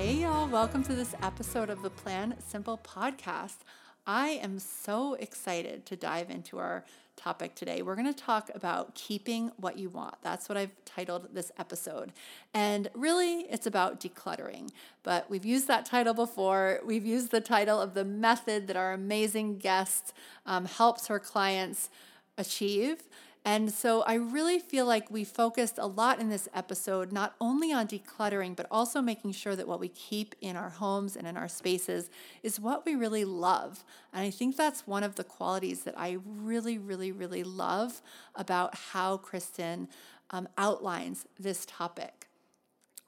Hey, y'all, welcome to this episode of the Plan Simple podcast. I am so excited to dive into our topic today. We're going to talk about keeping what you want. That's what I've titled this episode. And really, it's about decluttering. But we've used that title before. We've used the title of the method that our amazing guest um, helps her clients achieve. And so I really feel like we focused a lot in this episode, not only on decluttering, but also making sure that what we keep in our homes and in our spaces is what we really love. And I think that's one of the qualities that I really, really, really love about how Kristen um, outlines this topic.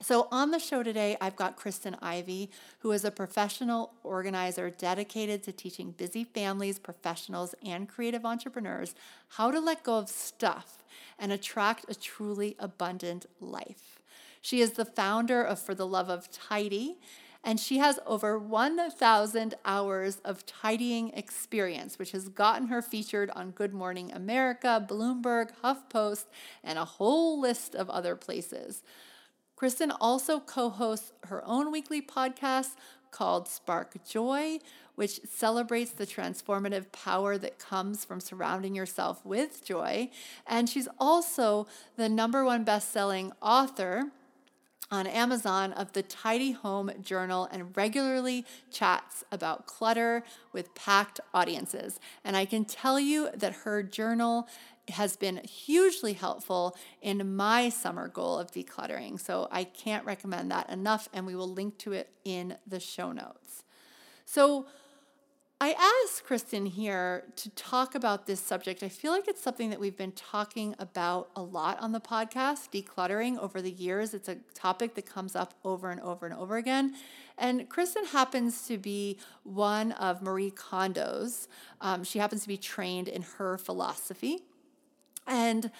So, on the show today, I've got Kristen Ivy, who is a professional organizer dedicated to teaching busy families, professionals, and creative entrepreneurs how to let go of stuff and attract a truly abundant life. She is the founder of For the Love of Tidy, and she has over 1,000 hours of tidying experience, which has gotten her featured on Good Morning America, Bloomberg, HuffPost, and a whole list of other places. Kristen also co hosts her own weekly podcast called Spark Joy, which celebrates the transformative power that comes from surrounding yourself with joy. And she's also the number one best selling author on Amazon of the Tidy Home Journal and regularly chats about clutter with packed audiences. And I can tell you that her journal has been hugely helpful in my summer goal of decluttering. So I can't recommend that enough, and we will link to it in the show notes. So I asked Kristen here to talk about this subject. I feel like it's something that we've been talking about a lot on the podcast, decluttering over the years. It's a topic that comes up over and over and over again. And Kristen happens to be one of Marie Kondo's. Um, she happens to be trained in her philosophy. And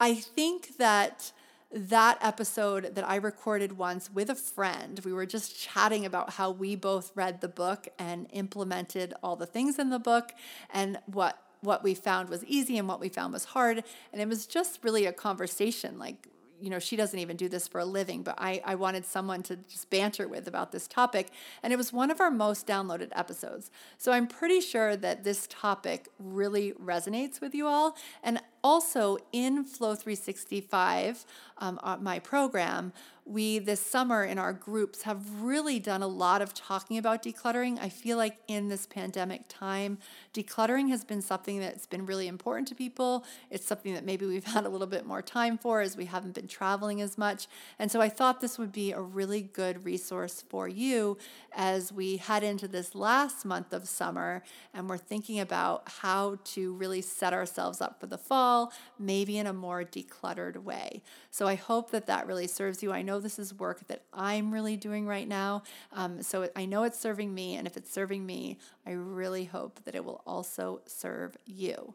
I think that that episode that I recorded once with a friend, we were just chatting about how we both read the book and implemented all the things in the book and what what we found was easy and what we found was hard and it was just really a conversation like you know, she doesn't even do this for a living, but I, I wanted someone to just banter with about this topic. And it was one of our most downloaded episodes. So I'm pretty sure that this topic really resonates with you all. And also in Flow 365, um, uh, my program, we this summer in our groups have really done a lot of talking about decluttering. I feel like in this pandemic time, decluttering has been something that's been really important to people. It's something that maybe we've had a little bit more time for as we haven't been traveling as much. And so I thought this would be a really good resource for you as we head into this last month of summer and we're thinking about how to really set ourselves up for the fall, maybe in a more decluttered way. So I hope that that really serves you. I know this is work that I'm really doing right now. Um, so I know it's serving me. And if it's serving me, I really hope that it will also serve you.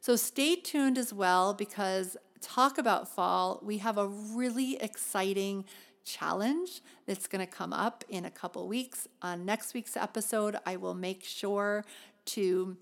So stay tuned as well because talk about fall, we have a really exciting challenge that's going to come up in a couple weeks. On next week's episode, I will make sure to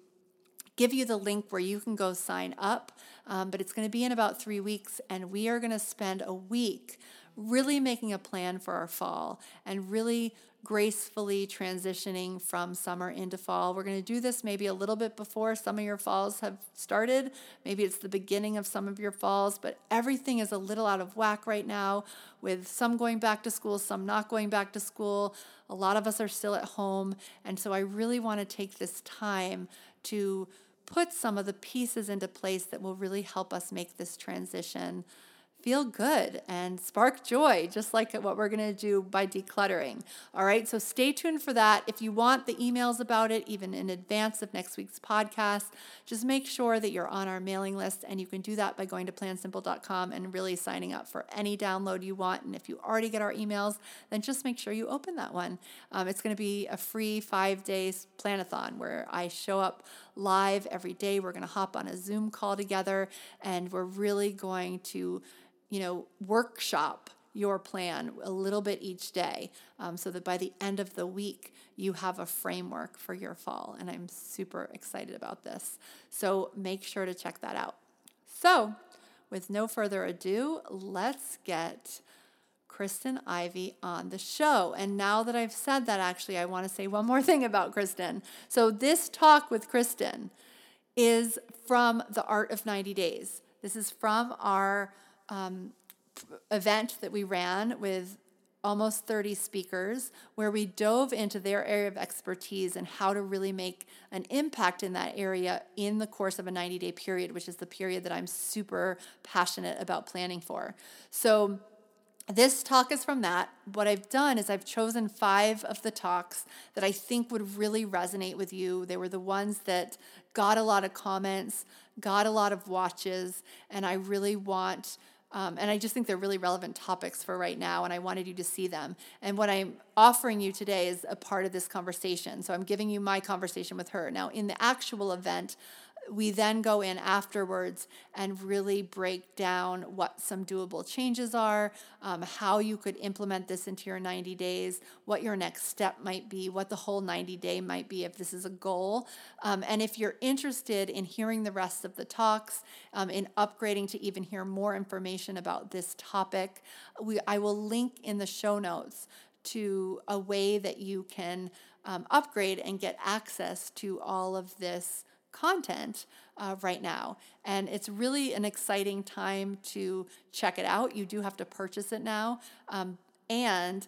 give you the link where you can go sign up. Um, but it's going to be in about three weeks, and we are going to spend a week really making a plan for our fall and really gracefully transitioning from summer into fall. We're going to do this maybe a little bit before some of your falls have started. Maybe it's the beginning of some of your falls, but everything is a little out of whack right now with some going back to school, some not going back to school. A lot of us are still at home. And so I really want to take this time to put some of the pieces into place that will really help us make this transition feel good and spark joy, just like what we're going to do by decluttering. All right, so stay tuned for that. If you want the emails about it, even in advance of next week's podcast, just make sure that you're on our mailing list. And you can do that by going to plansimple.com and really signing up for any download you want. And if you already get our emails, then just make sure you open that one. Um, it's going to be a free five days planathon where I show up live every day. We're going to hop on a Zoom call together and we're really going to you know, workshop your plan a little bit each day um, so that by the end of the week, you have a framework for your fall. And I'm super excited about this. So make sure to check that out. So, with no further ado, let's get Kristen Ivy on the show. And now that I've said that, actually, I want to say one more thing about Kristen. So, this talk with Kristen is from The Art of 90 Days. This is from our um, event that we ran with almost 30 speakers where we dove into their area of expertise and how to really make an impact in that area in the course of a 90 day period, which is the period that I'm super passionate about planning for. So, this talk is from that. What I've done is I've chosen five of the talks that I think would really resonate with you. They were the ones that got a lot of comments, got a lot of watches, and I really want um, and I just think they're really relevant topics for right now, and I wanted you to see them. And what I'm offering you today is a part of this conversation. So I'm giving you my conversation with her. Now, in the actual event, we then go in afterwards and really break down what some doable changes are, um, how you could implement this into your 90 days, what your next step might be, what the whole 90 day might be if this is a goal. Um, and if you're interested in hearing the rest of the talks, um, in upgrading to even hear more information about this topic, we, I will link in the show notes to a way that you can um, upgrade and get access to all of this content uh, right now. And it's really an exciting time to check it out. You do have to purchase it now. Um, and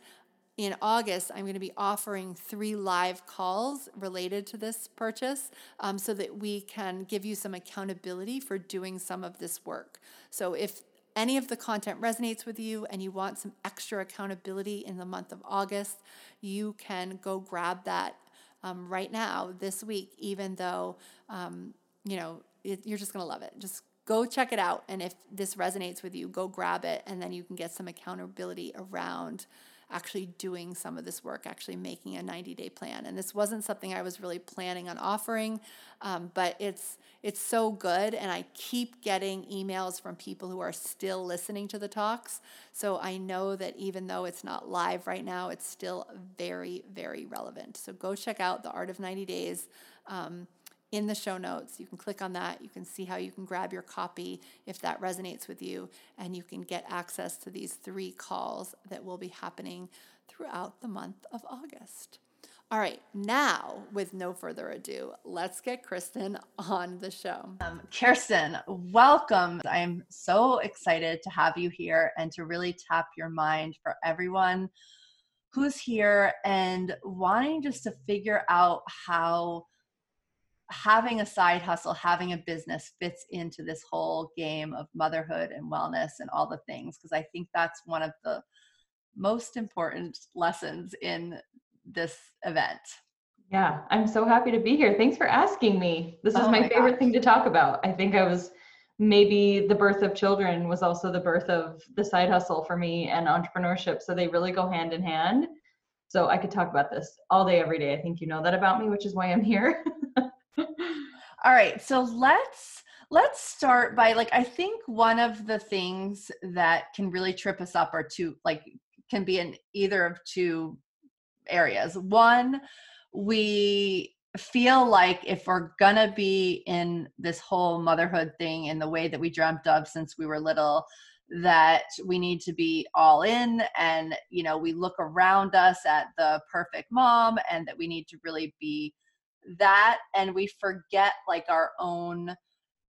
in August, I'm going to be offering three live calls related to this purchase um, so that we can give you some accountability for doing some of this work. So if any of the content resonates with you and you want some extra accountability in the month of August, you can go grab that um, right now this week, even though, um, you know, it, you're just going to love it. Just go check it out. And if this resonates with you, go grab it. And then you can get some accountability around actually doing some of this work, actually making a 90 day plan. And this wasn't something I was really planning on offering, um, but it's it's so good. And I keep getting emails from people who are still listening to the talks. So I know that even though it's not live right now, it's still very, very relevant. So go check out The Art of 90 Days. Um, in the show notes. You can click on that. You can see how you can grab your copy if that resonates with you, and you can get access to these three calls that will be happening throughout the month of August. All right, now with no further ado, let's get Kristen on the show. Um, Kirsten, welcome. I'm so excited to have you here and to really tap your mind for everyone who's here and wanting just to figure out how having a side hustle, having a business fits into this whole game of motherhood and wellness and all the things. Because I think that's one of the most important lessons in this event. Yeah, I'm so happy to be here. Thanks for asking me. This is oh my, my, favorite thing to talk about. I think I was maybe the birth of children was also the birth of the side hustle for me and entrepreneurship. So they really go hand in hand. So I could talk about this all day, every day. I think you know that about me, which is why I'm here. All right, so let's let's start by like I think one of the things that can really trip us up are two like can be in either of two areas. One, we feel like if we're gonna be in this whole motherhood thing in the way that we dreamt of since we were little, that we need to be all in and you know we look around us at the perfect mom and that we need to really be that and we forget like our own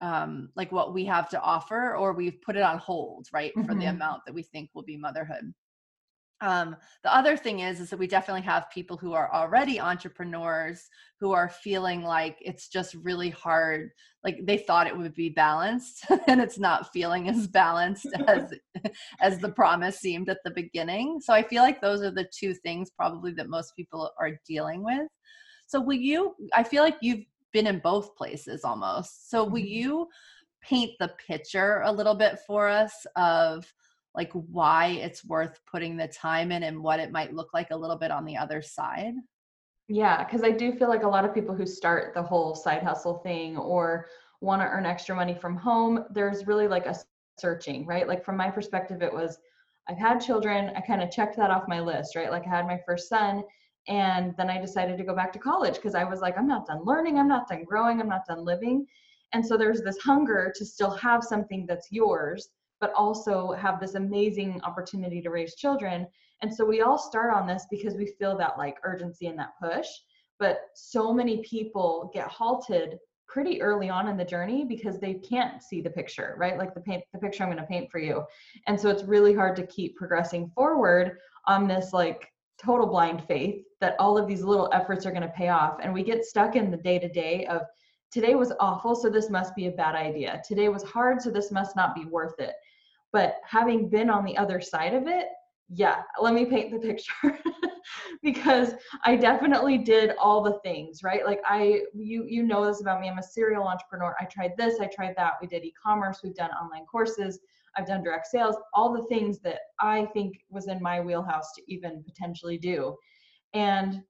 um like what we have to offer or we've put it on hold right mm-hmm. for the mm-hmm. amount that we think will be motherhood um, the other thing is is that we definitely have people who are already entrepreneurs who are feeling like it's just really hard like they thought it would be balanced and it's not feeling as balanced as as the promise seemed at the beginning so i feel like those are the two things probably that most people are dealing with so will you i feel like you've been in both places almost so will mm-hmm. you paint the picture a little bit for us of like why it's worth putting the time in and what it might look like a little bit on the other side? Yeah, because I do feel like a lot of people who start the whole side hustle thing or want to earn extra money from home, there's really like a searching, right? Like from my perspective, it was I've had children, I kind of checked that off my list, right? Like I had my first son and then I decided to go back to college because I was like, I'm not done learning, I'm not done growing, I'm not done living. And so there's this hunger to still have something that's yours but also have this amazing opportunity to raise children. And so we all start on this because we feel that like urgency and that push. But so many people get halted pretty early on in the journey because they can't see the picture, right? Like the paint the picture I'm going to paint for you. And so it's really hard to keep progressing forward on this like total blind faith that all of these little efforts are going to pay off and we get stuck in the day to day of today was awful so this must be a bad idea. Today was hard so this must not be worth it. But having been on the other side of it, yeah, let me paint the picture because I definitely did all the things, right? Like I you you know this about me. I'm a serial entrepreneur. I tried this, I tried that. We did e-commerce, we've done online courses, I've done direct sales, all the things that I think was in my wheelhouse to even potentially do. And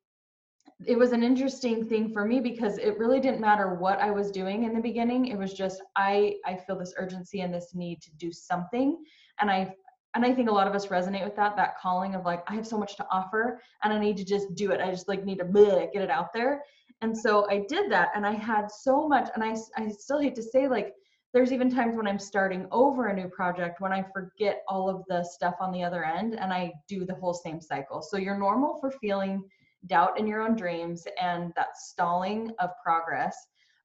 it was an interesting thing for me because it really didn't matter what I was doing in the beginning. It was just I I feel this urgency and this need to do something, and I and I think a lot of us resonate with that that calling of like I have so much to offer and I need to just do it. I just like need to bleh, get it out there. And so I did that, and I had so much, and I I still hate to say like there's even times when I'm starting over a new project when I forget all of the stuff on the other end and I do the whole same cycle. So you're normal for feeling doubt in your own dreams and that stalling of progress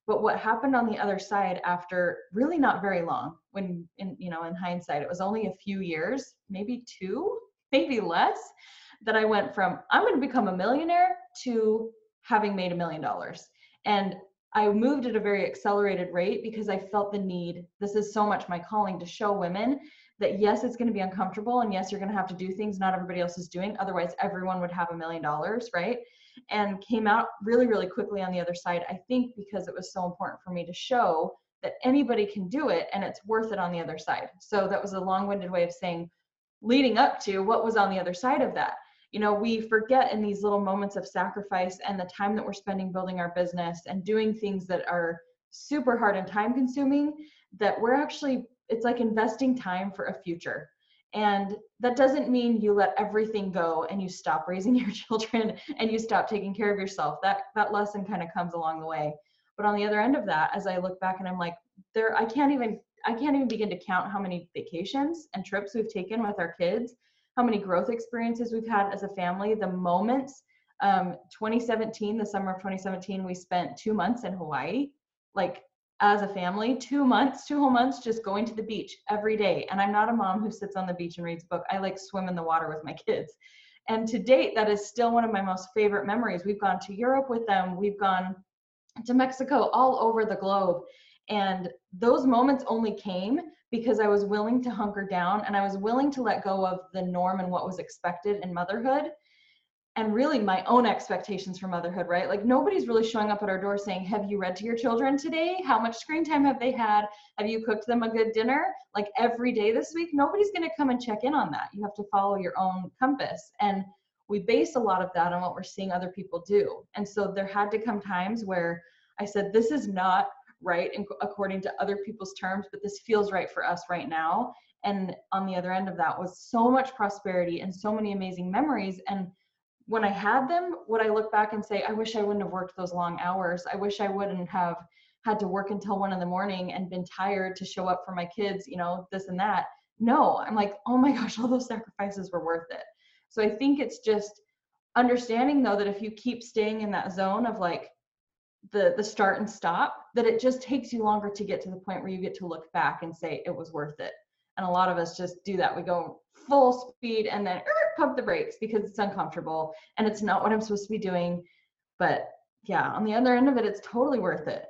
but what happened on the other side after really not very long when in you know in hindsight it was only a few years maybe two maybe less that i went from i'm to become a millionaire to having made a million dollars and i moved at a very accelerated rate because i felt the need this is so much my calling to show women that yes, it's going to be uncomfortable and yes, you're going to have to do things not everybody else is doing. Otherwise, everyone would have a million dollars, right? And came out really, really quickly on the other side. I think because it was so important for me to show that anybody can do it and it's worth it on the other side. So that was a long winded way of saying, leading up to what was on the other side of that. You know, we forget in these little moments of sacrifice and the time that we're spending building our business and doing things that are super hard and time consuming that we're actually it's like investing time for a future. And that doesn't mean you let everything go and you stop raising your children and you stop taking care of yourself. That that lesson kind of comes along the way. But on the other end of that as i look back and i'm like there i can't even i can't even begin to count how many vacations and trips we've taken with our kids how many growth experiences we've had as a family the moments um, 2017 the summer of 2017 we spent two months in hawaii like as a family, two months, two whole months, just going to the beach every day. And I'm not a mom who sits on the beach and reads a book. I like swim in the water with my kids. And to date, that is still one of my most favorite memories. We've gone to Europe with them, we've gone to Mexico, all over the globe. And those moments only came because I was willing to hunker down and I was willing to let go of the norm and what was expected in motherhood and really my own expectations for motherhood, right? Like nobody's really showing up at our door saying, Have you read to your children today? How much screen time have they had? Have you cooked them a good dinner? Like every day this week, nobody's going to come and check in on that. You have to follow your own compass. And we base a lot of that on what we're seeing other people do. And so there had to come times where I said, This is not right according to other people's terms, but this feels right for us right now. And on the other end of that was so much prosperity and so many amazing memories. And when I had them, would I look back and say, I wish I wouldn't have worked those long hours. I wish I wouldn't have had to work until one in the morning and been tired to show up for my kids, you know, this and that. No, I'm like, oh my gosh, all those sacrifices were worth it. So I think it's just understanding though that if you keep staying in that zone of like the the start and stop, that it just takes you longer to get to the point where you get to look back and say it was worth it. And a lot of us just do that. We go full speed and then er, pump the brakes because it's uncomfortable and it's not what I'm supposed to be doing. But yeah, on the other end of it, it's totally worth it.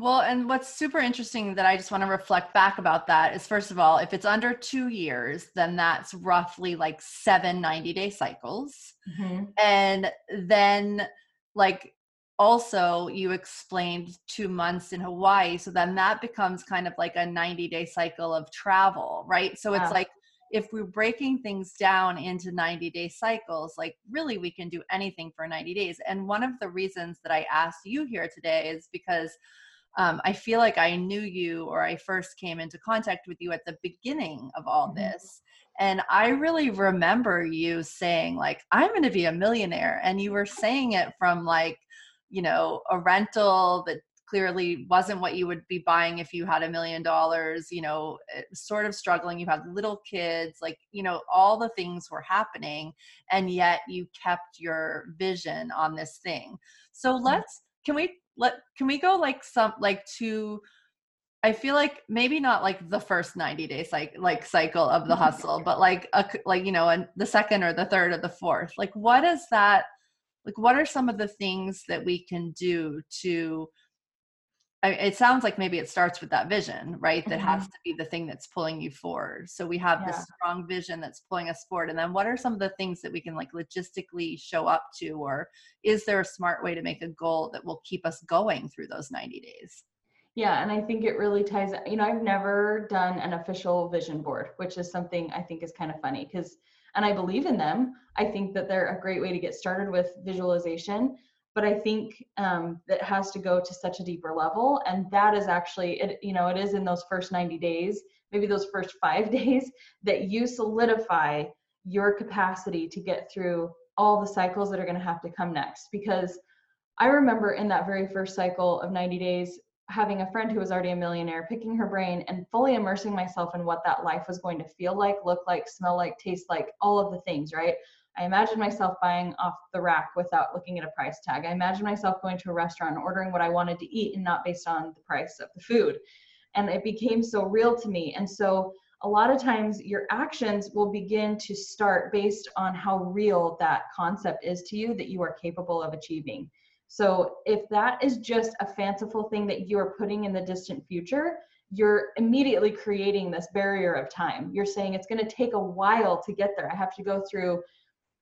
Well, and what's super interesting that I just want to reflect back about that is first of all, if it's under two years, then that's roughly like seven 90 day cycles. Mm-hmm. And then, like, also you explained two months in Hawaii. So then that becomes kind of like a 90 day cycle of travel, right? So yeah. it's like, if we're breaking things down into 90 day cycles, like really we can do anything for 90 days. And one of the reasons that I asked you here today is because um, I feel like I knew you or I first came into contact with you at the beginning of all mm-hmm. this. And I really remember you saying, like, I'm going to be a millionaire. And you were saying it from like, you know, a rental that clearly wasn't what you would be buying if you had a million dollars, you know, eh, sort of struggling. You had little kids, like, you know, all the things were happening. And yet you kept your vision on this thing. So mm-hmm. let's, can we let can we go like some like to I feel like maybe not like the first 90 day like like cycle of the hustle, but like a like you know, and the second or the third or the fourth. Like what is that like what are some of the things that we can do to I, it sounds like maybe it starts with that vision, right? That mm-hmm. has to be the thing that's pulling you forward. So we have yeah. this strong vision that's pulling us forward. And then what are some of the things that we can like logistically show up to? Or is there a smart way to make a goal that will keep us going through those 90 days? Yeah, and I think it really ties, you know, I've never done an official vision board, which is something I think is kind of funny because, and I believe in them. I think that they're a great way to get started with visualization but I think um, that has to go to such a deeper level, and that is actually it. You know, it is in those first 90 days, maybe those first five days, that you solidify your capacity to get through all the cycles that are going to have to come next. Because I remember in that very first cycle of 90 days, having a friend who was already a millionaire, picking her brain and fully immersing myself in what that life was going to feel like, look like, smell like, taste like, all of the things, right? I imagine myself buying off the rack without looking at a price tag. I imagine myself going to a restaurant and ordering what I wanted to eat and not based on the price of the food. And it became so real to me. And so a lot of times your actions will begin to start based on how real that concept is to you that you are capable of achieving. So if that is just a fanciful thing that you are putting in the distant future, you're immediately creating this barrier of time. You're saying it's going to take a while to get there. I have to go through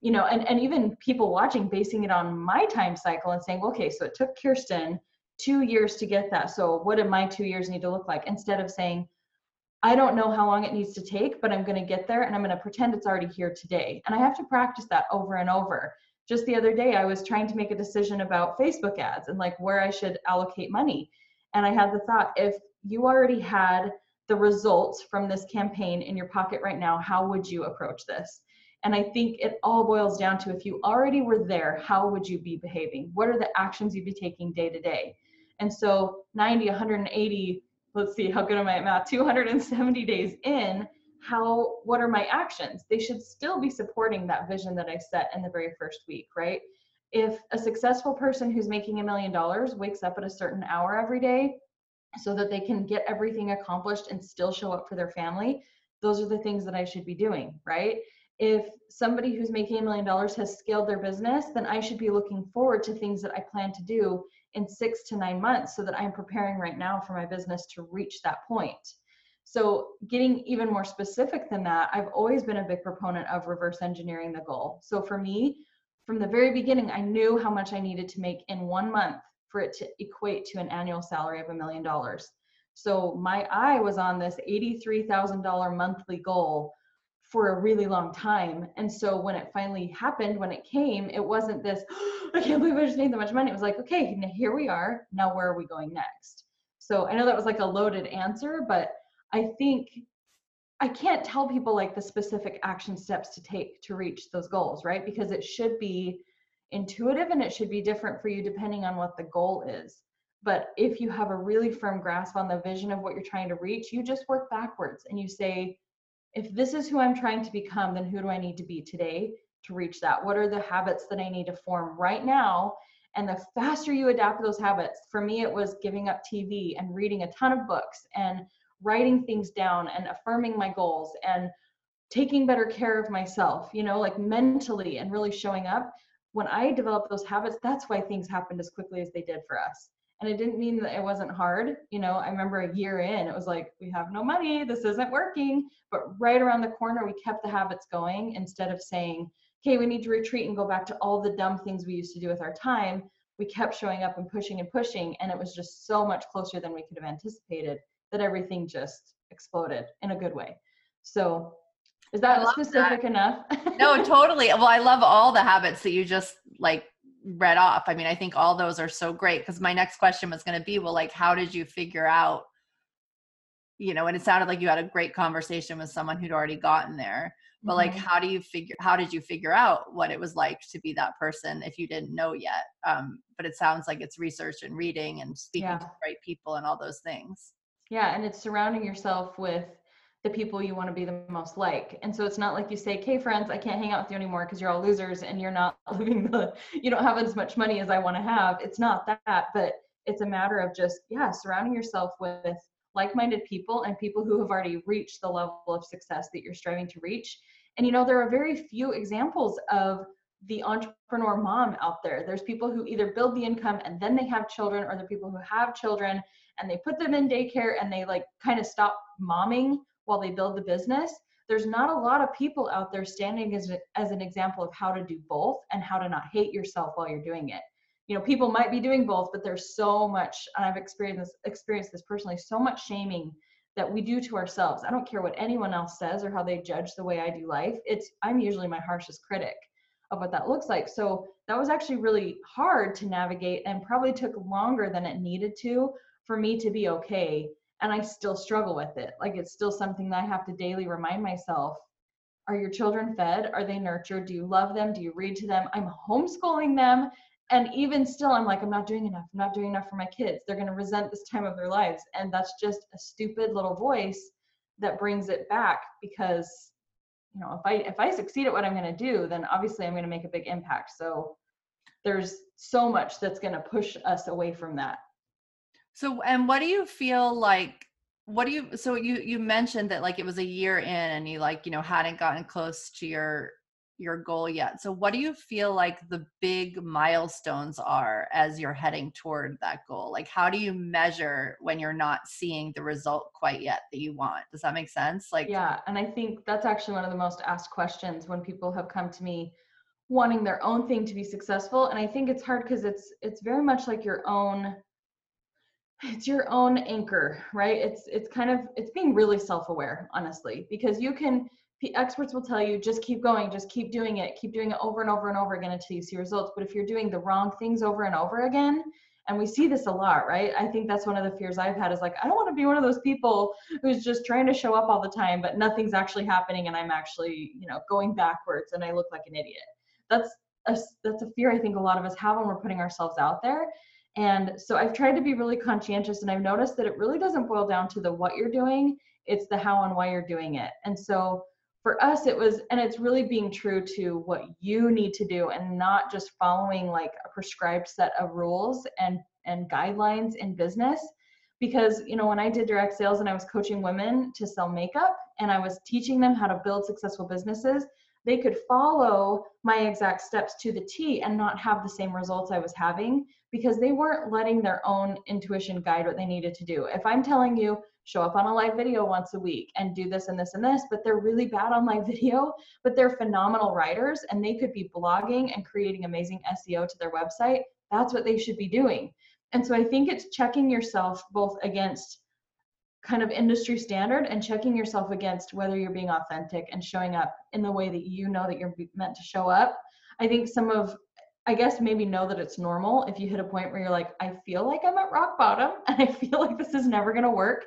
you know, and, and even people watching basing it on my time cycle and saying, okay, so it took Kirsten two years to get that. So what do my two years need to look like? Instead of saying, I don't know how long it needs to take, but I'm going to get there and I'm going to pretend it's already here today. And I have to practice that over and over. Just the other day, I was trying to make a decision about Facebook ads and like where I should allocate money. And I had the thought if you already had the results from this campaign in your pocket right now, how would you approach this? And I think it all boils down to if you already were there, how would you be behaving? What are the actions you'd be taking day to day? And so 90, 180, let's see, how good am I at math? 270 days in, how what are my actions? They should still be supporting that vision that I set in the very first week, right? If a successful person who's making a million dollars wakes up at a certain hour every day so that they can get everything accomplished and still show up for their family, those are the things that I should be doing, right? if somebody who's making a million dollars has scaled their business, then I should be looking forward to things that I plan to do in six to nine months so that I'm preparing right now for my business to reach that point. So, getting even more specific than that, I've always been a big proponent of reverse engineering the goal. So, for me, from the very beginning, I knew how much I needed to make in one month for it to equate to an annual salary of a million dollars. So, my eye was on this $83,000 monthly goal for a really long time. And so when it finally happened, when it came, it wasn't this, oh, I can't believe I just made that much money. It was like, okay, here we are. Now where are we going next? So I know that was like a loaded answer, but I think I can't tell people like the specific action steps to take to reach those goals, right? Because it should be intuitive and it should be different for you depending on what the goal is. But if you have a really firm grasp on the vision of what you're trying to reach, you just work backwards and you say, if this is who I'm trying to become, then who do I need to be today to reach that? What are the habits that I need to form right now? And the faster you adapt those habits, for me, it was giving up TV and reading a ton of books and writing things down and affirming my goals and taking better care of myself, you know, like mentally and really showing up. When I developed those habits, that's why things happened as quickly as they did for us. And it didn't mean that it wasn't hard. You know, I remember a year in, it was like, we have no money, this isn't working. But right around the corner, we kept the habits going instead of saying, okay, we need to retreat and go back to all the dumb things we used to do with our time. We kept showing up and pushing and pushing. And it was just so much closer than we could have anticipated that everything just exploded in a good way. So is that specific that. enough? no, totally. Well, I love all the habits that you just like read off. I mean, I think all those are so great because my next question was going to be, well, like, how did you figure out, you know, and it sounded like you had a great conversation with someone who'd already gotten there. But mm-hmm. like, how do you figure, how did you figure out what it was like to be that person if you didn't know yet? Um, but it sounds like it's research and reading and speaking yeah. to the right people and all those things. Yeah. And it's surrounding yourself with the people you want to be the most like. And so it's not like you say, "Okay, friends, I can't hang out with you anymore because you're all losers and you're not living the you don't have as much money as I want to have." It's not that, but it's a matter of just yeah, surrounding yourself with like-minded people and people who have already reached the level of success that you're striving to reach. And you know, there are very few examples of the entrepreneur mom out there. There's people who either build the income and then they have children, or the people who have children and they put them in daycare and they like kind of stop momming while they build the business. There's not a lot of people out there standing as, a, as an example of how to do both and how to not hate yourself while you're doing it. You know people might be doing both but there's so much and i've experienced this experienced this personally so much shaming that we do to ourselves. I don't care what anyone else says or how they judge the way i do life. It's i'm usually my harshest critic of what that looks like so that was actually really hard to navigate and probably took longer than it needed to for me to be okay and I still struggle with it. Like it's still something that I have to daily remind myself. Are your children fed? Are they nurtured? Do you love them? Do you read to them? I'm homeschooling them. And even still, I'm like, I'm not doing enough. I'm not doing enough for my kids. They're going to resent this time of their lives. And that's just a stupid little voice that brings it back because, you know, if I if I succeed at what I'm going to do, then obviously I'm going to make a big impact. So there's so much that's going to push us away from that. So, and what do you feel like? What do you? So you you mentioned that like it was a year in, and you like you know hadn't gotten close to your your goal yet. So, what do you feel like the big milestones are as you're heading toward that goal? Like, how do you measure when you're not seeing the result quite yet that you want? Does that make sense? Like, yeah. And I think that's actually one of the most asked questions when people have come to me wanting their own thing to be successful. And I think it's hard because it's it's very much like your own it's your own anchor right it's it's kind of it's being really self-aware honestly because you can experts will tell you just keep going just keep doing it keep doing it over and over and over again until you see results. But if you're doing the wrong things over and over again and we see this a lot right? I think that's one of the fears i've had is like i don't want to be one of those people who's just trying to show up all the time but nothing's actually happening and i'm actually you know going backwards and i look like an idiot. That's a, that's a fear i think a lot of us have when we're putting ourselves out there. And so I've tried to be really conscientious and I've noticed that it really doesn't boil down to the what you're doing, it's the how and why you're doing it. And so for us it was and it's really being true to what you need to do and not just following like a prescribed set of rules and and guidelines in business because you know when i did direct sales and i was coaching women to sell makeup and i was teaching them how to build successful businesses they could follow my exact steps to the T and not have the same results I was having because they weren't letting their own intuition guide what they needed to do. If I'm telling you, show up on a live video once a week and do this and this and this, but they're really bad on live video, but they're phenomenal writers and they could be blogging and creating amazing SEO to their website, that's what they should be doing. And so I think it's checking yourself both against kind of industry standard and checking yourself against whether you're being authentic and showing up in the way that you know that you're meant to show up. I think some of I guess maybe know that it's normal if you hit a point where you're like, I feel like I'm at rock bottom and I feel like this is never going to work.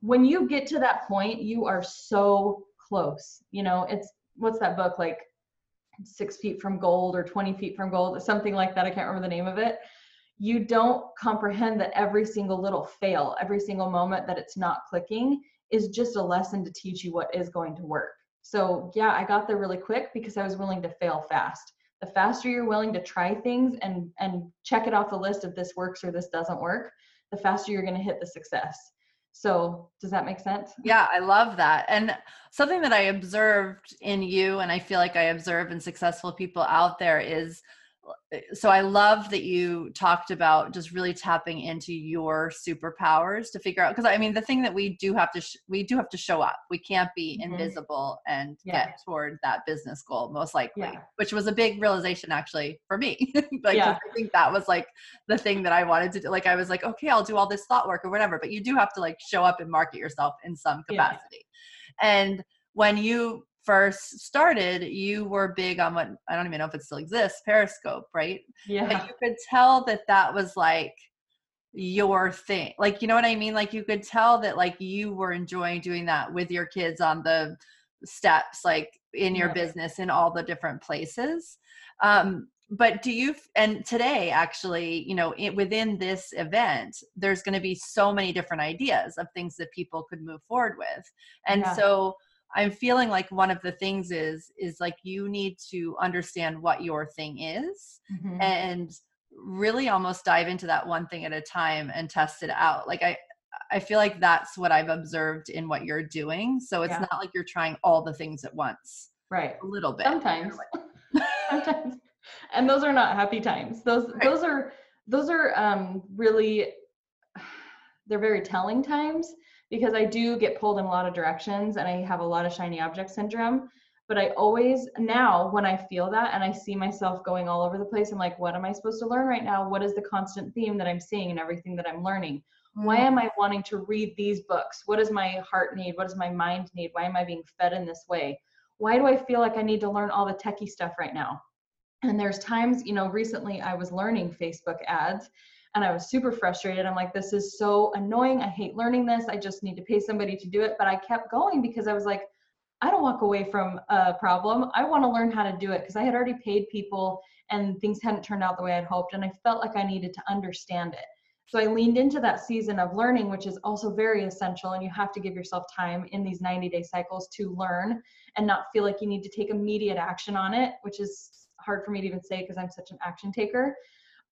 When you get to that point, you are so close. You know, it's what's that book like six feet from gold or 20 feet from gold, something like that. I can't remember the name of it you don't comprehend that every single little fail, every single moment that it's not clicking is just a lesson to teach you what is going to work. So, yeah, I got there really quick because I was willing to fail fast. The faster you're willing to try things and and check it off the list if this works or this doesn't work, the faster you're going to hit the success. So, does that make sense? Yeah, I love that. And something that I observed in you, and I feel like I observe in successful people out there, is so I love that you talked about just really tapping into your superpowers to figure out because I mean the thing that we do have to sh- we do have to show up. We can't be mm-hmm. invisible and yeah. get toward that business goal most likely, yeah. which was a big realization actually for me. like yeah. I think that was like the thing that I wanted to do. Like I was like, okay, I'll do all this thought work or whatever, but you do have to like show up and market yourself in some capacity. And when you first started, you were big on what I don't even know if it still exists, Periscope, right? Yeah. You could tell that that was like your thing. Like, you know what I mean? Like, you could tell that like you were enjoying doing that with your kids on the steps, like in your yeah. business in all the different places. Um, but do you and today actually you know it, within this event there's going to be so many different ideas of things that people could move forward with and yeah. so i'm feeling like one of the things is is like you need to understand what your thing is mm-hmm. and really almost dive into that one thing at a time and test it out. Like i i feel like that's what i've observed in what you're doing so it's yeah. not like you're trying all the things at once. Right. A little bit sometimes. sometimes. And those are not happy times. Those right. those are those are um really they're very telling times because I do get pulled in a lot of directions and I have a lot of shiny object syndrome. But I always, now when I feel that and I see myself going all over the place, I'm like, what am I supposed to learn right now? What is the constant theme that I'm seeing and everything that I'm learning? Why mm. am I wanting to read these books? What does my heart need? What does my mind need? Why am I being fed in this way? Why do I feel like I need to learn all the techie stuff right now? And there's times, you know, recently I was learning Facebook ads and I was super frustrated. I'm like, this is so annoying. I hate learning this. I just need to pay somebody to do it. But I kept going because I was like, I don't walk away from a problem. I want to learn how to do it because I had already paid people and things hadn't turned out the way I'd hoped. And I felt like I needed to understand it. So I leaned into that season of learning, which is also very essential. And you have to give yourself time in these 90 day cycles to learn and not feel like you need to take immediate action on it, which is hard for me to even say because I'm such an action taker.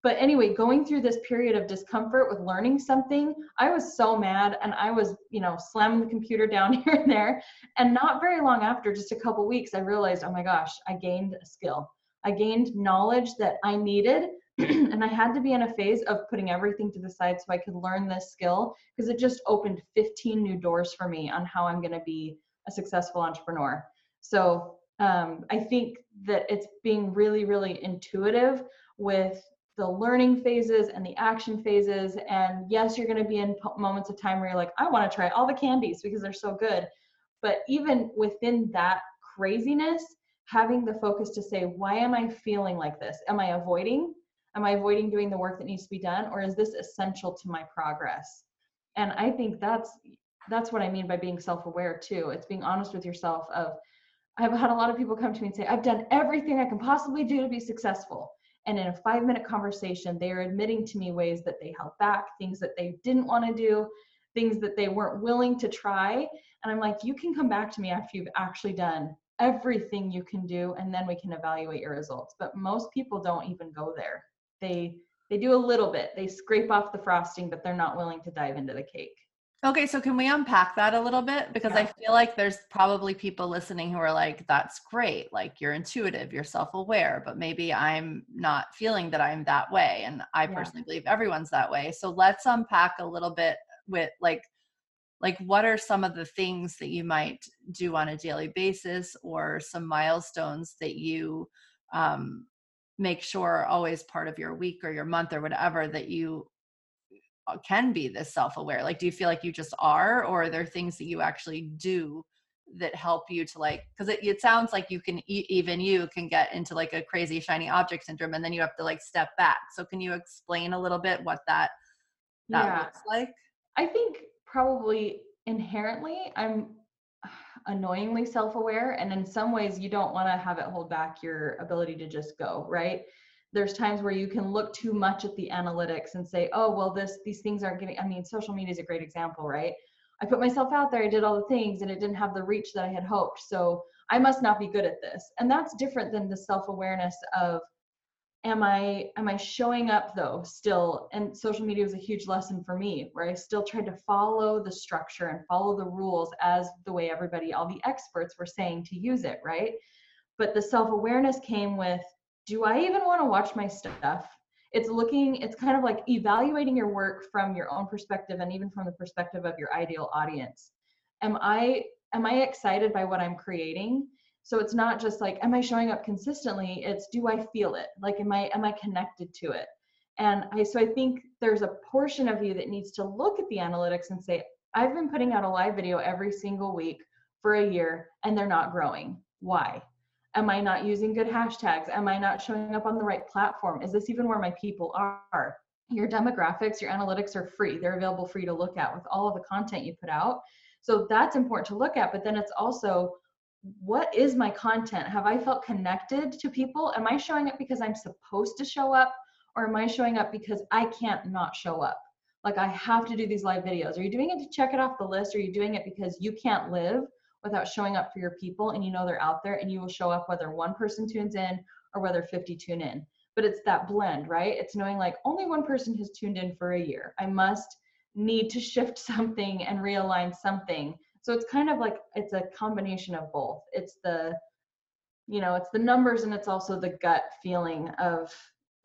But anyway, going through this period of discomfort with learning something, I was so mad and I was, you know, slamming the computer down here and there. And not very long after, just a couple weeks, I realized, oh my gosh, I gained a skill. I gained knowledge that I needed. and I had to be in a phase of putting everything to the side so I could learn this skill because it just opened 15 new doors for me on how I'm going to be a successful entrepreneur. So um, I think that it's being really, really intuitive with the learning phases and the action phases. And yes, you're going to be in moments of time where you're like, I want to try all the candies because they're so good. But even within that craziness, having the focus to say, why am I feeling like this? Am I avoiding? Am I avoiding doing the work that needs to be done? Or is this essential to my progress? And I think that's that's what I mean by being self-aware too. It's being honest with yourself of I've had a lot of people come to me and say, I've done everything I can possibly do to be successful. And in a five minute conversation, they are admitting to me ways that they held back, things that they didn't want to do, things that they weren't willing to try. And I'm like, you can come back to me after you've actually done everything you can do, and then we can evaluate your results. But most people don't even go there. They they do a little bit. They scrape off the frosting, but they're not willing to dive into the cake. Okay, so can we unpack that a little bit? Because yeah. I feel like there's probably people listening who are like, that's great. Like you're intuitive, you're self aware, but maybe I'm not feeling that I'm that way. And I yeah. personally believe everyone's that way. So let's unpack a little bit with like, like what are some of the things that you might do on a daily basis or some milestones that you um, make sure are always part of your week or your month or whatever that you Uh, can be this self-aware? Like do you feel like you just are or are there things that you actually do that help you to like because it, it sounds like you can even you can get into like a crazy shiny object syndrome and then you have to like step back. So can you explain a little bit what that that yeah. looks like? I think probably inherently i'm annoyingly self-aware and in some ways you don't want to have it hold back your ability to just go right there's times where you can look too much at the analytics and say oh well this these things aren't getting i mean social media is a great example right? I put myself out there i did all the things and it didn't have the reach that i had hoped so i must not be good at this. And that's different than the self-awareness of am i am i showing up though still? And social media was a huge lesson for me where i still tried to follow the structure and follow the rules as the way everybody all the experts were saying to use it right? But the self-awareness came with do i even want to watch my stuff? It's looking it's kind of like evaluating your work from your own perspective and even from the perspective of your ideal audience. Am i am i excited by what i'm creating? So it's not just like am i showing up consistently? It's do i feel it? Like am i am i connected to it? And i so i think there's a portion of you that needs to look at the analytics and say i've been putting out a live video every single week for a year and they're not growing. Why am i not using good hashtags am i not showing up on the right platform is this even where my people are your demographics your analytics are free they're available for you to look at with all of the content you put out so that's important to look at but then it's also what is my content? Have I felt connected to people? Am I showing up because I'm supposed to show up? Or am I showing up because I can't not show up? Like I have to do these live videos. Are you doing it to check it off the list? Are you doing it because you can't live without showing up for your people and you know they're out there and you will show up whether one person tunes in or whether 50 tune in? But it's that blend, right? It's knowing like only one person has tuned in for a year. I must need to shift something and realign something so it's kind of like it's a combination of both it's the you know it's the numbers and it's also the gut feeling of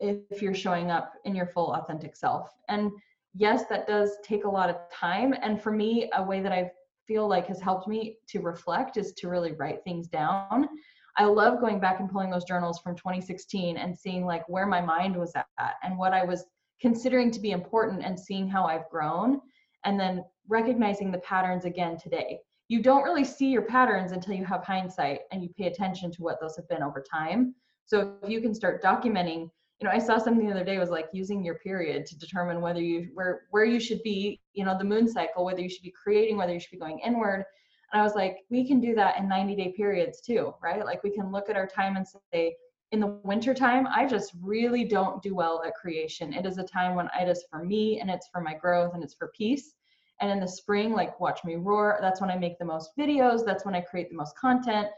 if you're showing up in your full authentic self and yes that does take a lot of time and for me a way that i feel like has helped me to reflect is to really write things down i love going back and pulling those journals from 2016 and seeing like where my mind was at and what i was considering to be important and seeing how i've grown and then recognizing the patterns again today. You don't really see your patterns until you have hindsight and you pay attention to what those have been over time. So if you can start documenting, you know, I saw something the other day was like using your period to determine whether you where where you should be, you know, the moon cycle, whether you should be creating, whether you should be going inward. And I was like, we can do that in 90 day periods too, right? Like we can look at our time and say, in the winter time, I just really don't do well at creation. It is a time when it is for me and it's for my growth and it's for peace. And in the spring, like watch me roar, that's when I make the most videos. That's when I create the most content.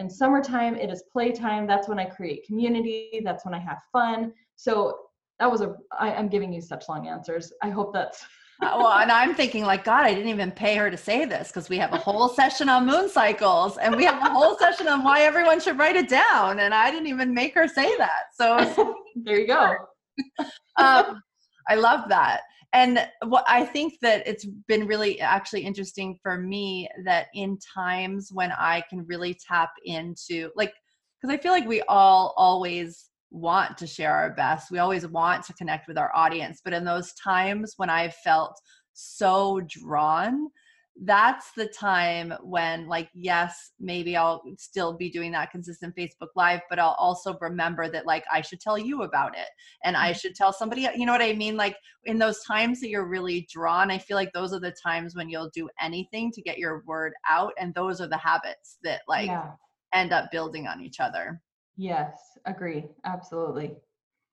And summertime, it is playtime. That's when I create community. That's when I have fun. So that was a, I, I'm giving you such long answers. I hope that's uh, well, and I'm thinking like, God, I didn't even pay her to say this because we have a whole session on moon cycles and we have a whole session on why everyone should write it down. And I didn't even make her say that. So there you go. um, I love that. And what I think that it's been really actually interesting for me that in times when I can really tap into like, because I feel like we all always want to share our best. We always want to connect with our audience. But in those times when I felt so drawn, that's the time when, like, yes, maybe I'll still be doing that consistent Facebook Live, but I'll also remember that, like, I should tell you about it and I mm-hmm. should tell somebody, you know what I mean? Like, in those times that you're really drawn, I feel like those are the times when you'll do anything to get your word out. And those are the habits that, like, yeah. end up building on each other. Yes, agree. Absolutely.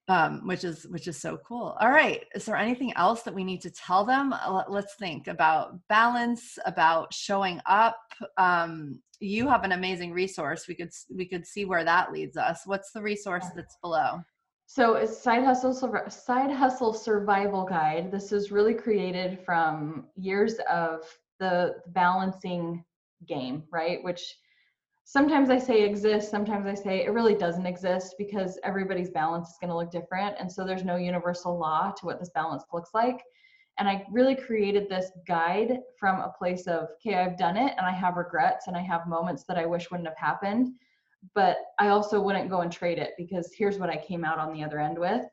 Um, which is which is so cool. All right, is there anything else that we need to tell them? Uh, let's think about balance, about showing up. Um, you have an amazing resource. We could we could see where that leads us. What's the resource that's below? So it's side hustle side hustle survival guide. This is really created from years of the balancing game, right? Which sometimes I say exists, sometimes I say it really doesn't exist because everybody's balance is going to look different. And so there's no universal law to what this balance looks like. And I really created this guide from a place of, okay, I've done it and I have regrets and I have moments that I wish wouldn't have happened. But I also wouldn't go and trade it because here's what I came out on the other end with.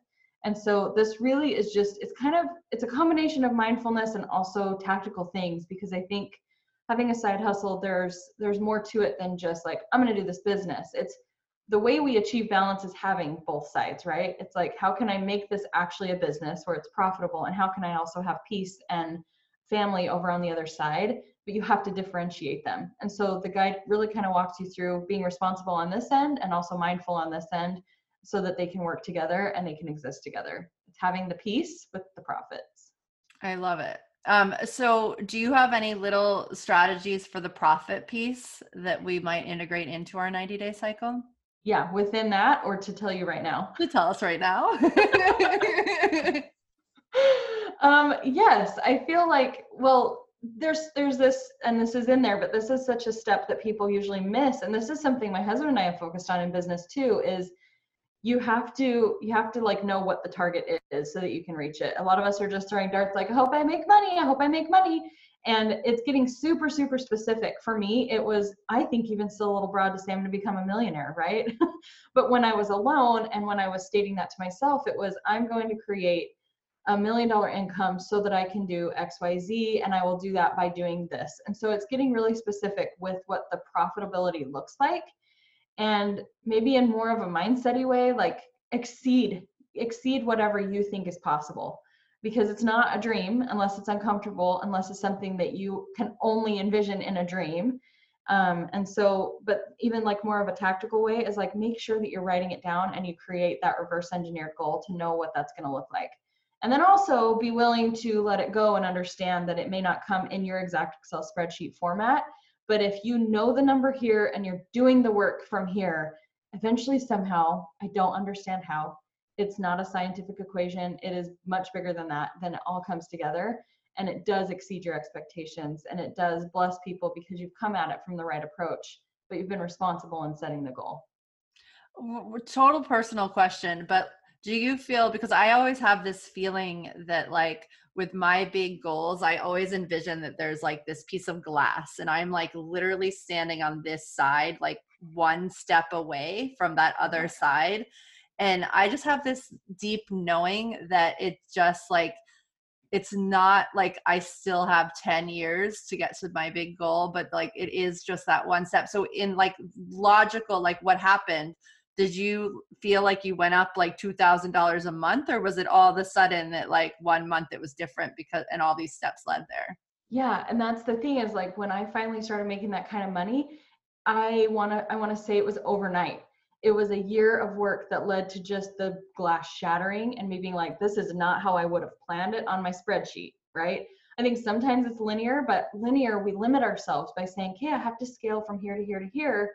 And so this really is just, it's kind of, it's a combination of mindfulness and also tactical things because I think having a side hustle there's there's more to it than just like i'm going to do this business. It's the way we achieve balance is having both sides right? It's like how can i make this actually a business where it's profitable and how can i also have peace and family over on the other side? But you have to differentiate them. And so the guide really kind of walks you through being responsible on this end and also mindful on this end so that they can work together and they can exist together. It's having the peace with the profits. I love it um, so do you have any little strategies for the profit piece that we might integrate into our 90 day cycle? yeah, within that, or to tell you right now? To tell us right now. um, yes, I feel like, well, there's there's this and this is in there but this is such a step that people usually miss and this is something my husband and i have focused on in business too is you have to you have to like know what the target is so that you can reach it. A lot of us are just throwing darts like i hope i make money i hope i make money. And it's getting super super specific. For me it was i think even still a little broad to say i'm going to become a millionaire right? But when i was alone and when i was stating that to myself it was i'm going to create a million dollar income so that I can do XYZ and I will do that by doing this. And so it's getting really specific with what the profitability looks like and maybe in more of a mindsetty way like exceed exceed whatever you think is possible because it's not a dream unless it's uncomfortable unless it's something that you can only envision in a dream um, and so but even like more of a tactical way is like make sure that you're writing it down and you create that reverse engineered goal to know what that's going to look like and then also be willing to let it go and understand that it may not come in your exact Excel spreadsheet format. But if you know the number here and you're doing the work from here, eventually, somehow, I don't understand how, it's not a scientific equation. It is much bigger than that. Then it all comes together and it does exceed your expectations and it does bless people because you've come at it from the right approach, but you've been responsible in setting the goal. Total personal question, but do you feel because i always have this feeling that like with my big goals i always envision that there's like this piece of glass and i'm like literally standing on this side like one step away from that other mm-hmm. side and i just have this deep knowing that it's just like it's not like I still have 10 years to get to my big goal, but like it is just that one step. So, in like logical, like what happened, did you feel like you went up like $2000 a month or was it all of a sudden that like one month it was different because and all these steps led there? Yeah and that's the thing is like when i finally started making that kind of money i want to i want to say it was overnight. It was a year of work that led to just the glass shattering and me being like this is not how i would have planned it on my spreadsheet right? I think sometimes it's linear but linear we limit ourselves by saying okay i have to scale from here to here to here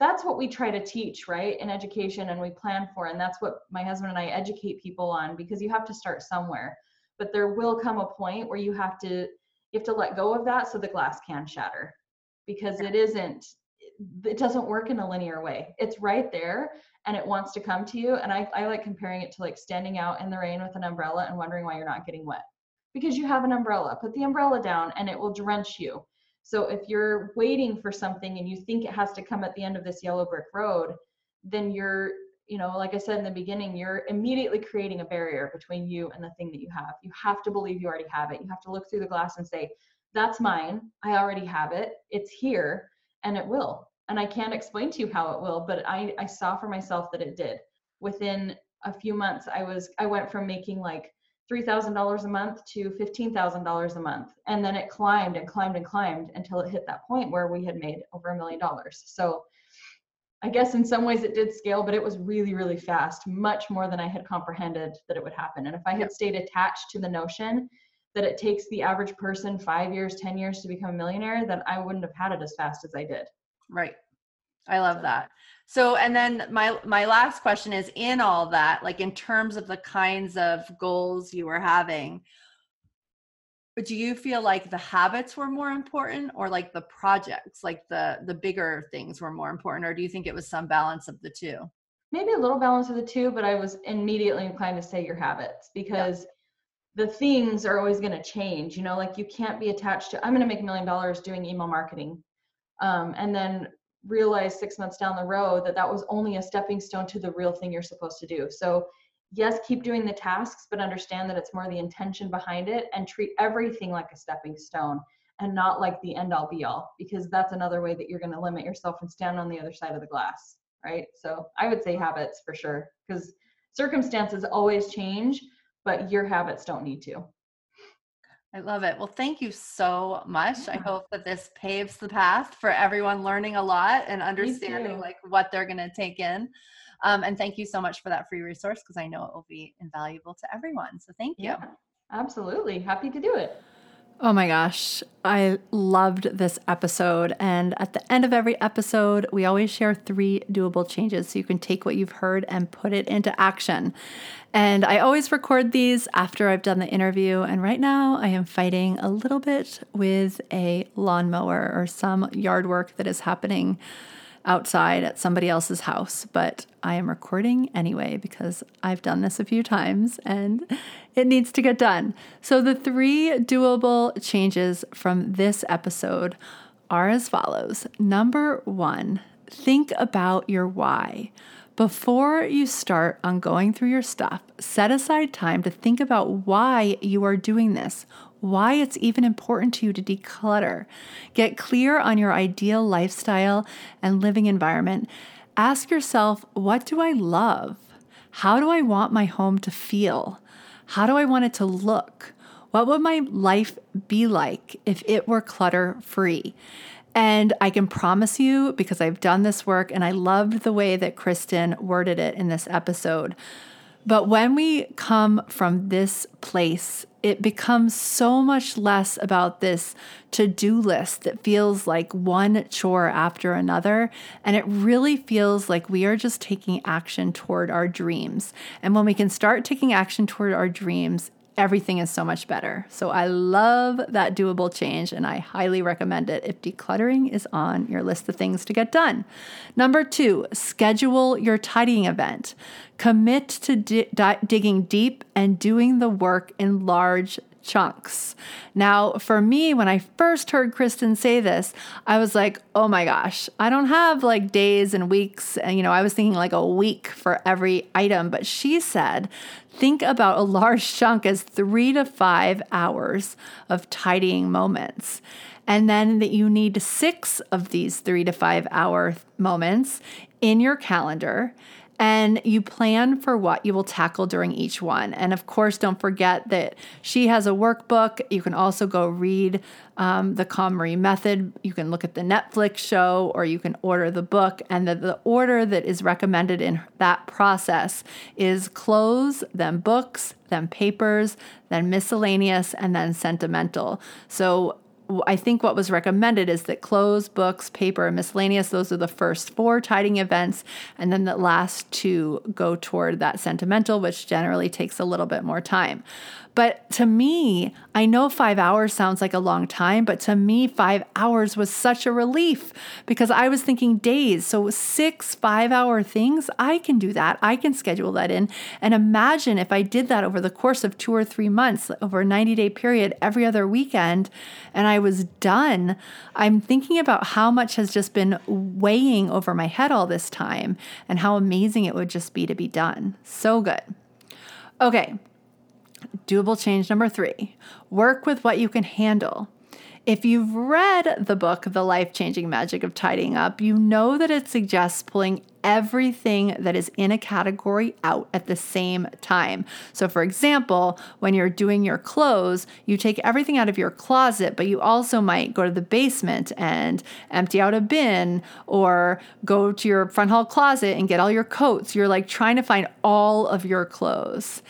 that's what we try to teach right in education and we plan for and that's what my husband and i educate people on because you have to start somewhere. But there will come a point where you have to you have to let go of that so the glass can shatter because it isn't it doesn't work in a linear way. It's right there and it wants to come to you and I, I like comparing it to like standing out in the rain with an umbrella and wondering why you're not getting wet. Because you have an umbrella put the umbrella down and it will drench you so if you're waiting for something and you think it has to come at the end of this yellow brick road, then you're, you know, like I said in the beginning, you're immediately creating a barrier between you and the thing that you have. You have to believe you already have it. You have to look through the glass and say, that's mine. I already have it. It's here and it will. And I can't explain to you how it will, but I, I saw for myself that it did. Within a few months, I was I went from making like $3,000 a month to $15,000 a month. And then it climbed and climbed and climbed until it hit that point where we had made over a million dollars. So I guess in some ways it did scale, but it was really, really fast, much more than I had comprehended that it would happen. And if I had stayed attached to the notion that it takes the average person five years, 10 years to become a millionaire, then I wouldn't have had it as fast as I did. Right. I love that. So, and then my my last question is in all that, like in terms of the kinds of goals you were having, but do you feel like the habits were more important or like the projects, like the the bigger things were more important or do you think it was some balance of the two? Maybe a little balance of the two, but I was immediately inclined to say your habits because yeah the things are always going to change you know like you can't be attached to i'm going to make a million dollars doing email marketing um, and then realize six months down the road that that was only a stepping stone to the real thing you're supposed to do. So, yes, keep doing the tasks, but understand that it's more the intention behind it and treat everything like a stepping stone and not like the end all be all, because that's another way that you're going to limit yourself and stand on the other side of the glass. Right. So, I would say habits for sure, because circumstances always change, but your habits don't need to. I love it. Well, thank you so much. I hope that this paves the path for everyone learning a lot and understanding like what they're going to take in. Um, and thank you so much for that free resource because I know it will be invaluable to everyone. So thank you. Yeah, absolutely. Happy to do it. Oh my gosh, I loved this episode. And at the end of every episode, we always share three doable changes so you can take what you've heard and put it into action. And I always record these after I've done the interview. And right now, I am fighting a little bit with a lawnmower or some yard work that is happening outside at somebody else's house, but I am recording anyway because I've done this a few times and it needs to get done. So, the three doable changes from this episode are as follows. Number one, think about your why. Before you start on going through your stuff, set aside time to think about why you are doing this why it's even important to you to declutter. Get clear on your ideal lifestyle and living environment. Ask yourself, what do I love? How do I want my home to feel? How do I want it to look? What would my life be like if it were clutter free? And I can promise you, because I've done this work and I loved the way that Kristen worded it in this episode. But when we come from this place it becomes so much less about this to do list that feels like one chore after another. And it really feels like we are just taking action toward our dreams. And when we can start taking action toward our dreams, everything is so much better. So I love that doable change and I highly recommend it if decluttering is on your list of things to get done. Number two, schedule your tidying event. Commit to di- di- digging deep and doing the work in large chunks. Now, for me, when I first heard Kristen say this, I was like, oh my gosh, I don't have like days and weeks. And, you know, I was thinking like a week for every item. But she said, think about a large chunk as three to five hours of tidying moments. And then that you need six of these three to five hour moments in your calendar and you plan for what you will tackle during each one. And of course, don't forget that she has a workbook. You can also go read um, the KonMari method. You can look at the Netflix show or you can order the book. And the, the order that is recommended in that process is clothes, then books, then papers, then miscellaneous, and then sentimental. So I think what was recommended is that clothes, books, paper, and miscellaneous, those are the first four tidying events. And then the last two go toward that sentimental, which generally takes a little bit more time. But to me, I know five hours sounds like a long time, but to me, five hours was such a relief because I was thinking days. So, six five hour things, I can do that. I can schedule that in. And imagine if I did that over the course of two or three months, over a 90 day period, every other weekend, and I was done. I'm thinking about how much has just been weighing over my head all this time and how amazing it would just be to be done. So good. Okay, Doable change number three work with what you can handle. If you've read the book, The Life Changing Magic of Tidying Up, you know that it suggests pulling everything that is in a category out at the same time. So, for example, when you're doing your clothes, you take everything out of your closet, but you also might go to the basement and empty out a bin or go to your front hall closet and get all your coats. You're like trying to find all of your clothes.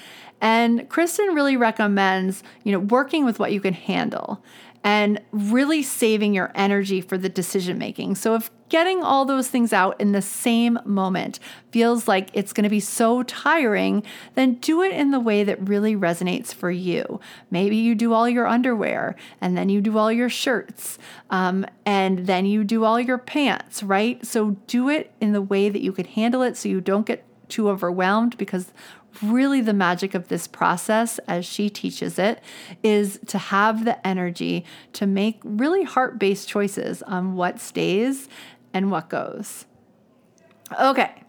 And Kristen really recommends, you know, working with what you can handle and really saving your energy for the decision making. So if getting all those things out in the same moment feels like it's going to be so tiring, then do it in the way that really resonates for you. Maybe you do all your underwear and then you do all your shirts um, and then you do all your pants, right? So do it in the way that you can handle it so you don't get too overwhelmed because really the magic of this process, as she teaches it, is to have the energy to make really heart based choices on what stays and what goes. Okay,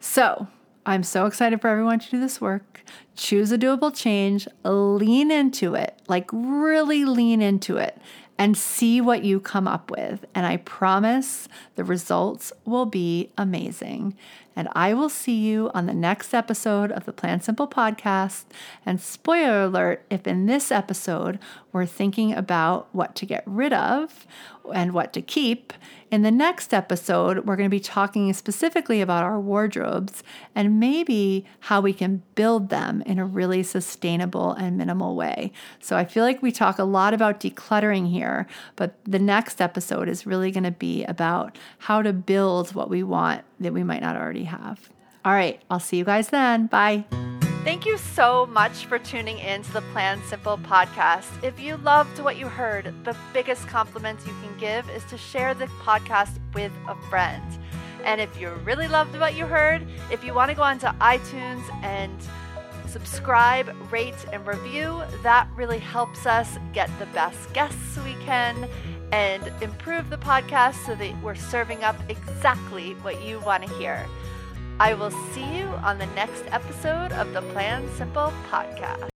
so I'm so excited for everyone to do this work. Choose a doable change, lean into it, like really lean into it, and see what you come up with. And I promise the results will be amazing. And I will see you on the next episode of the Plan Simple podcast. And spoiler alert if in this episode we're thinking about what to get rid of and what to keep, in the next episode, we're going to be talking specifically about our wardrobes and maybe how we can build them in a really sustainable and minimal way. So I feel like we talk a lot about decluttering here, but the next episode is really going to be about how to build what we want that we might not already have. All right, I'll see you guys then. Bye. Thank you so much for tuning in to the Plan Simple podcast. If you loved what you heard, the biggest compliment you can give is to share the podcast with a friend. And if you really loved what you heard, if you want to go onto iTunes and subscribe, rate, and review, that really helps us get the best guests we can and improve the podcast so that we're serving up exactly what you want to hear. I will see you on the next episode of the Plan Simple podcast.